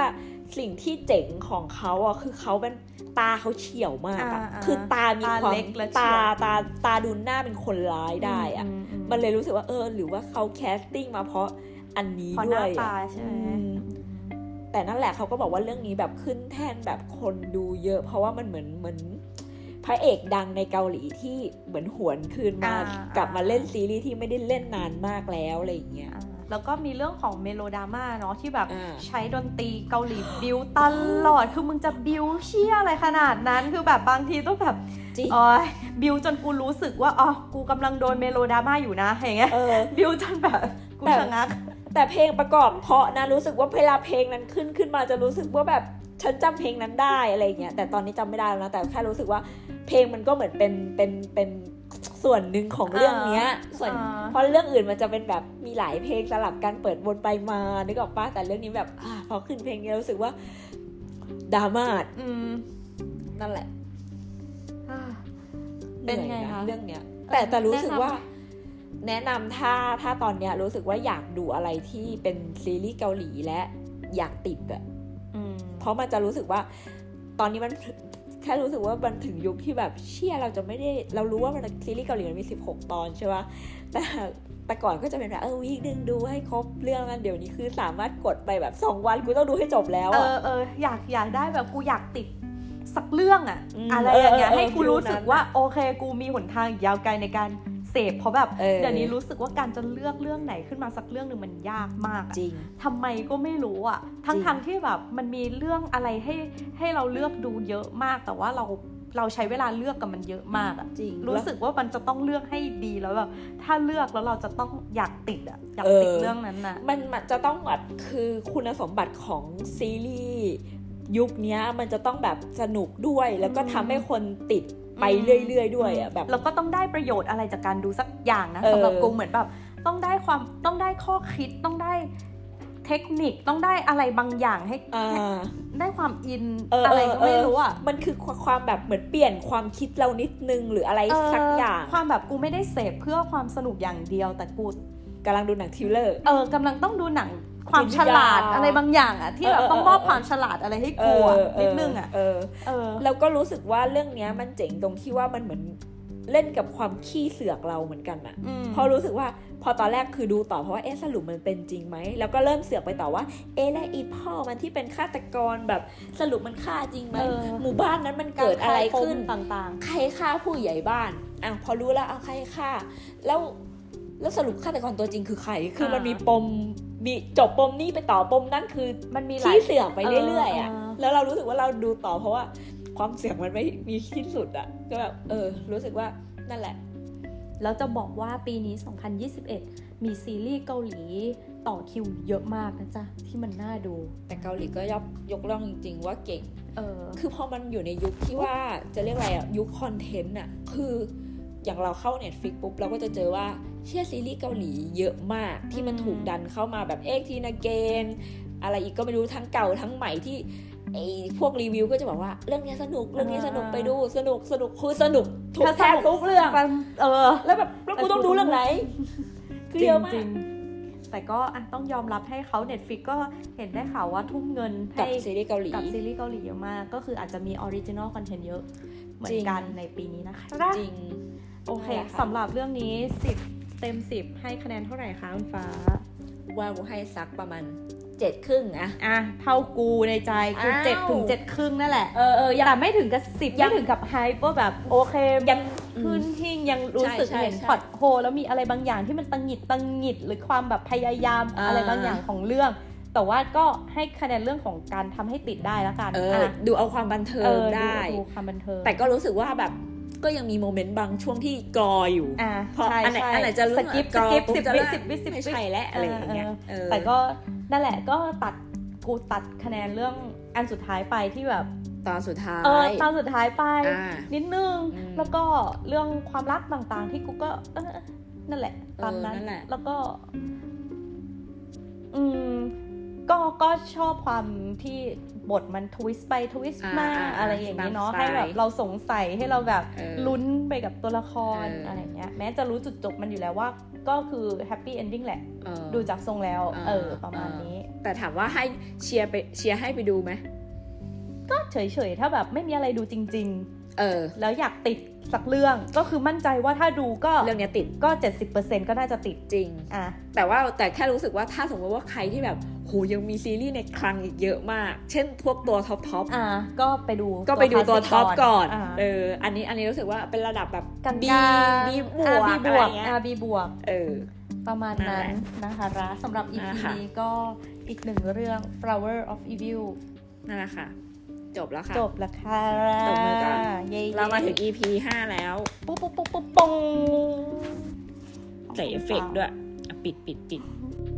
Speaker 1: สิ่งที่เจ๋งของเขาอะคือเขาเป็นตาเขาเฉียวมากอะ
Speaker 2: อ่า
Speaker 1: คือตามี
Speaker 2: ตา
Speaker 1: ความ
Speaker 2: เล็กและเฉี
Speaker 1: ตา
Speaker 2: ยว
Speaker 1: ตาตาดูหน้าเป็นคนร้ายได้อะ
Speaker 2: อื
Speaker 1: มมันเลยรู้สึกว่าเออ หรือว่าเขา casting มาเพราะอันนี้
Speaker 2: เพราะ
Speaker 1: ด้ว
Speaker 2: น้าตา
Speaker 1: อะ
Speaker 2: ใช่ไหม
Speaker 1: อืมแต่นั่นแหละเขาก็บอกว่าเรื่องนี้แบบขึ้นแท่นแบบคนดูเยอะ เพราะว่ามันเหมือนเหมือนพ ระเอกดังในเกาหลีที่เหมือนหวนคืนมา
Speaker 2: อ่าก
Speaker 1: ลับมาเล่นซีรีส์ที่ไม่ได้เล่นนานมากแล้วอะไรอย่างเงี้ย
Speaker 2: อ่าแล้วก็มีเรื่องของเมโลดราม่าเนาะที่แบบ
Speaker 1: อ่า
Speaker 2: ใช้ดนตรีเกาหลีบิวตลอด คือมึงจะบิวเชี่ยอะไรขนาดนั้น คือแบบบางทีต้องแบบ
Speaker 1: จริง
Speaker 2: อ๋อยบิวจนกูรู้สึกว่าอ๋อกูกำลังโดนเมโลดราม่าอยู่นะอย่างเงี้ย
Speaker 1: เออ
Speaker 2: บิวจนแบบกู
Speaker 1: แต่
Speaker 2: ชะงัก
Speaker 1: แต่เพลงประกอบเพราะนะรู้สึกว่าเวลาเพลงนั้นขึ้นขึ้นมาจะรู้สึกว่าแบบฉันจำเพลงนั้นได้อะไรเงี้ยแต่ตอนนี้จำไม่ได้แล้วนะแต่แค่รู้สึกว่า เพลงมันก็เหมือนเป็นเป็นเป็นส่วนหนึ่งของเรื่องเนี้ย ส่วน
Speaker 2: อ่า
Speaker 1: เพราะเรื่องอื่นมันจะเป็นแบบมีหลายเพลงสลับกันเปิดวนไปมานึกออกปะแต่เรื่องนี้แบบอาพอขึ้นเพลงนี้รู้สึกว่าดราม่า
Speaker 2: อืม
Speaker 1: นั่นแหละ
Speaker 2: อ่าเป็นไง
Speaker 1: หอย
Speaker 2: คะ
Speaker 1: เรื่องเนี้ย แต่แต่รู้สึก
Speaker 2: แนะนำ
Speaker 1: ว่า แนะนำถ้าถ้าตอนเนี้ย รู้สึกว่าอยากดูอะไรที่เป็นซีรีส์เกาหลีและอยากติดอะ
Speaker 2: อืม
Speaker 1: เพราะมันจะรู้สึกว่า ตอนนี้มัน แค่รู้สึกว่ามันถึงยุคที่แบบเชี่ยเราจะไม่ได้เรารู้ว่ามันซีรีส์เกาหลีมันมี 16 ตอนใช่ปะแต่แต่ก่อนก็จะเป็นแบบเออวีคหนึ่งดูให้ครบเรื่องนั้นเดี๋ยวนี้คือสามารถกดไปแบบ2วันกูต้องดูให้จบแล้ว
Speaker 2: เอ
Speaker 1: อะ
Speaker 2: อเอออยากอยากได้แบบกูอยากติดสักเรื่องอะ
Speaker 1: อืม
Speaker 2: อะไรอย่างเงี้ย
Speaker 1: เออเออ
Speaker 2: ให้กูรู้สึก
Speaker 1: ฟิลนั้น
Speaker 2: ว่าโอเค กูมีหนทางอีกยาวไกลในการเส พเพราะแบบ
Speaker 1: เออ
Speaker 2: เดี๋ยวนี้รู้สึกว่าการจะเลือกเรื่องไหนขึ้นมาสักเรื่องหนึ่งมันยากมากอะ
Speaker 1: จริง
Speaker 2: ทำไมก็ไม่รู้อะทั้ง
Speaker 1: จริง
Speaker 2: ทงที่แบบมันมีเรื่องอะไรให้ให้เราเลือกดูเยอะมาก แต่ว่าเราเราใช้เวลาเลือกกับมันเยอะมากอะ
Speaker 1: จริง
Speaker 2: รู้สึกว่ามันจะต้องเลือกให้ดีแล้วแบบถ้าเลือกแล้วเราจะต้องอยากติดอะอยากติด
Speaker 1: เออ
Speaker 2: เรื่องนั้นน่ะ
Speaker 1: มันมันจะต้องแบบคือคุณสมบัติของซีรีส์ยุคเนี้ยมันจะต้องแบบสนุกด้วยแล้วก็ทำให้คนติด ไปเรื่อย ๆ ด้วยอะแบบ
Speaker 2: แล้วก็ต้องได้ประโยชน์อะไรจากการดูสักอย่างนะ
Speaker 1: เออ
Speaker 2: สำหรับกูเหมือนแบบต้องได้ความต้องได้ข้อคิดต้องได้เทคนิคต้องได้อะไรบางอย่างให้
Speaker 1: อ่า
Speaker 2: ได้ความอิน
Speaker 1: เออ
Speaker 2: อะไร
Speaker 1: เออ
Speaker 2: ก็ไม่
Speaker 1: เออ
Speaker 2: รู้อะ
Speaker 1: มันคือความแบบเหมือนเปลี่ยนความคิดเรานิดนึงหรืออะไร
Speaker 2: เออ
Speaker 1: สักอย่าง
Speaker 2: ความแบบกูไม่ได้เสพเพื่อความสนุกอย่างเดียวแต่กู
Speaker 1: กำลังดูหนัง thriller เอ
Speaker 2: อกำลังต้องดูหนังความ
Speaker 1: จิตวิทยาฉ
Speaker 2: ลาดอะไรบางอย่างอะที่แบบ
Speaker 1: เออเออ
Speaker 2: ต้องมอบ
Speaker 1: เออ
Speaker 2: ความฉลาดอะไรให้กูอะนิดนึงอะ
Speaker 1: เออ
Speaker 2: เออ
Speaker 1: แล้วก็รู้สึกว่าเรื่องเนี้ยมันเจ๋งตรงที่ว่ามันเหมือนเล่นกับความขี้เสือกเราเหมือนกันอะ
Speaker 2: อืม
Speaker 1: พอรู้สึกว่าพอตอนแรกคือดูต่อเพราะว่าเอ๊ะสรุปมันเป็นจริงไหม แล้วก็เริ่มเสือกไปต่อว่า เอ๊ะแล้วอีพ่อมันที่เป็นฆาตกรแบบสรุปมันฆ่าจริงไหม
Speaker 2: เออ
Speaker 1: หมู่บ้านนั้นมันเกิดอะไรขึ้น
Speaker 2: การคลายปมต่าง
Speaker 1: ใครฆ่าผู้ใหญ่บ้านอะพอรู้แล้วเอาใครฆ่า แล้ว แล้วสรุปฆาตกรตัวจริงคือใคร คือมันมีปม มีจบปมนี้ไปต่อปมนั้นคือ
Speaker 2: ๆมันมีหลา
Speaker 1: ขี้
Speaker 2: ย
Speaker 1: เสือกไปเรื่อยๆอะ
Speaker 2: เออเออ
Speaker 1: แล้วเรารู้สึกว่าเราดูต่อเพราะว่าความเสี่ยงมันไม่มีที่สุดอะ ก็แบบเออ รู้สึกว่านั่นแหละ
Speaker 2: แล้วจะบอกว่าปีนี้ 2021 มีซีรีส์เกาหลีต่อคิวเยอะมากนะจ๊ะ ที่มันน่าดู
Speaker 1: แต่เกาหลีก็ยกยกย่องจริง ๆ ว่าเก่ง
Speaker 2: เออ
Speaker 1: คือพอมันอยู่ในยุคที่ว่าจะเรียกอะไรอะ ยุคคอนเทนต์อะ คืออย่างเราเข้า Netflix ปุ๊บเราก็จะเจอว่า เชื่อซีรีส์เกาหลีเยอะมากที่มัน
Speaker 2: อืม
Speaker 1: ถูกดันเข้ามาแบบเอ็กทีนาเกนอะไรอีกก็ไม่รู้ทั้งเก่าทั้งใหม่ที่ไอ้พวกรีวิวก็จะบอกว่าเรื่องนี้สนุกเรื่องนี้สนุกไปดูสนุกสนุกคือสนุกทุกแทบทุกเรื่อง
Speaker 2: เออ
Speaker 1: แล้วแบบแล้วกูต้องดูเรื่องไหนคือเยอะมาก
Speaker 2: จริงๆแต่ก็อะต้องยอมรับให้เขา Netflix ก็เห็นได้ข่าวว่าทุ่มเงิน
Speaker 1: กับ
Speaker 2: ให้
Speaker 1: ซีรีส์เกาหลี
Speaker 2: กับซีรีส์เกาหลีเยอะมาก ก็คืออาจจะมี original content เยอะ เหมือ
Speaker 1: นกั
Speaker 2: น
Speaker 1: จ
Speaker 2: ริงในปีนี้นะคะ
Speaker 1: จริง
Speaker 2: โอเค
Speaker 1: นั่นแหละค่ะ
Speaker 2: สำหรับเรื่องนี้ 10 เต็ม 10 ให้คะแนนเท่าไหร่คะคุณฟ้า
Speaker 1: ว่ากูให้สักประมาณเจ็ดครึ่งอะ
Speaker 2: อะเท่ากูในใจคือ
Speaker 1: อ้าว
Speaker 2: เจ็ดถึงเจ็ดครึ่งนั่นแหละ
Speaker 1: เออเออยัง
Speaker 2: แต่ไม่ถึงกับสิบ
Speaker 1: ยั
Speaker 2: ไม่
Speaker 1: ง
Speaker 2: ถึงกับ high ว่าแบบโอเค
Speaker 1: ยัง
Speaker 2: พื้นที่ยังรู้สึก
Speaker 1: ใช่ใช่
Speaker 2: เห็น
Speaker 1: ใช่
Speaker 2: plot hole แล้วมีอะไรบางอย่างที่มันตังหงิดตังหงิดหรือความแบบพยายาม
Speaker 1: อ่า
Speaker 2: อะไรบางอย่างของเรื่อง แต่ว่าก็ให้คะแนนเรื่องของการทำให้ติดได้แล้วกัน
Speaker 1: เออ
Speaker 2: อะ
Speaker 1: ดูเอาความบันเทิ
Speaker 2: เองอ
Speaker 1: ได้
Speaker 2: ดูความบันเทิง
Speaker 1: แต่ก็รู้สึกว่าแบบ ก็ยังมีโมเมนต์บางช่วงที่กรออยู่
Speaker 2: อ่า
Speaker 1: เพราะ
Speaker 2: ใช่
Speaker 1: อันไหน
Speaker 2: ใช่
Speaker 1: อันไหนจะรู้
Speaker 2: สกิป
Speaker 1: ก
Speaker 2: ส
Speaker 1: รอ
Speaker 2: กิป
Speaker 1: ปุ๊
Speaker 2: สิบ
Speaker 1: จะ
Speaker 2: วิ
Speaker 1: เริ่ม
Speaker 2: สิบวิสิบ
Speaker 1: ไม่
Speaker 2: วิ
Speaker 1: ใช่และอะไรอย่างเงี้ยเออ
Speaker 2: แต่ก็นั่นแหละก็ตัดกูตัดคะแนนเรื่องอันสุดท้ายไปที่แบบ
Speaker 1: ตอนสุดท้าย
Speaker 2: เออตอนสุดท้ายไป
Speaker 1: อ่า
Speaker 2: นิดนึง
Speaker 1: อืม
Speaker 2: แล้วก็เรื่องความรักต่างๆ ที่กูก็เออนั่นแหละตามนั้น
Speaker 1: เออนั่นแหละ
Speaker 2: แล้วก็ อืม ก็ก็ชอบความที่บทมัน twist ไป twist มา
Speaker 1: อ่าอ่า
Speaker 2: อะไรอย่างนี้เนาะ
Speaker 1: ตามสไตล์
Speaker 2: ให้แบบเราสงสัยให้เราแบบ
Speaker 1: เออ
Speaker 2: ลุ้นไปกับตัวละคร
Speaker 1: เอออ
Speaker 2: อะไรเงี้ยแม้จะรู้จุดจบมันอยู่แล้วว่า ก็คือ happy ending แหละ
Speaker 1: เออ
Speaker 2: ดูจากทรงแล้ว
Speaker 1: อ่า
Speaker 2: เออประมาณนี้
Speaker 1: แต่ถามว่าให้เชียร์ไปเชียร์ให้ไปดูไหม
Speaker 2: ก็เฉยๆ ถ้าแบบไม่มีอะไรดูจริง
Speaker 1: เออ
Speaker 2: ๆแล้วอยากติดสักเรื่องก็คือมั่นใจว่าถ้าดูก็
Speaker 1: เรื่องเนี้ยติด
Speaker 2: ก็ 70%ก็น่าจะติด
Speaker 1: จริง
Speaker 2: อะ
Speaker 1: แต่ว่าแต่แค่รู้สึกว่าถ้าสมมติว่าใครที่แบบโหยังมีซีรีส์ในคลังอีกเยอะมาก เช่นพวกตัวท็อปท็อป
Speaker 2: อะก็ไปดู
Speaker 1: ก็ไปดูตัวท็อปก่อน
Speaker 2: อะ
Speaker 1: เอออันนี้อันนี้รู้สึกว่าเป็นระดับแบบ
Speaker 2: กัน
Speaker 1: บี
Speaker 2: กา
Speaker 1: บีบว
Speaker 2: อะ
Speaker 1: ก
Speaker 2: บีบ
Speaker 1: อะไร
Speaker 2: วก
Speaker 1: เงี้ย
Speaker 2: อะบีบวก
Speaker 1: เออ
Speaker 2: ประมาณ
Speaker 1: นั่น
Speaker 2: นั้
Speaker 1: แห
Speaker 2: น
Speaker 1: ละ
Speaker 2: นะคะระสำหรับ EP
Speaker 1: นะคะ
Speaker 2: นี้ก็อีกหนึ่งเรื่อง Flower of Evil
Speaker 1: นั่นแหละค่ะ จบแล้วค่ะ
Speaker 2: จบแล้วค่ะ
Speaker 1: ตบมือก่อน
Speaker 2: เย้
Speaker 1: เรามาถึง EP 5แล้ว
Speaker 2: ปุ๊บปุ๊บปุ๊บปุ๊บปุ้ง
Speaker 1: ใส่เอฟเฟกต์ด้วยอะปิดปิดปิด
Speaker 2: ป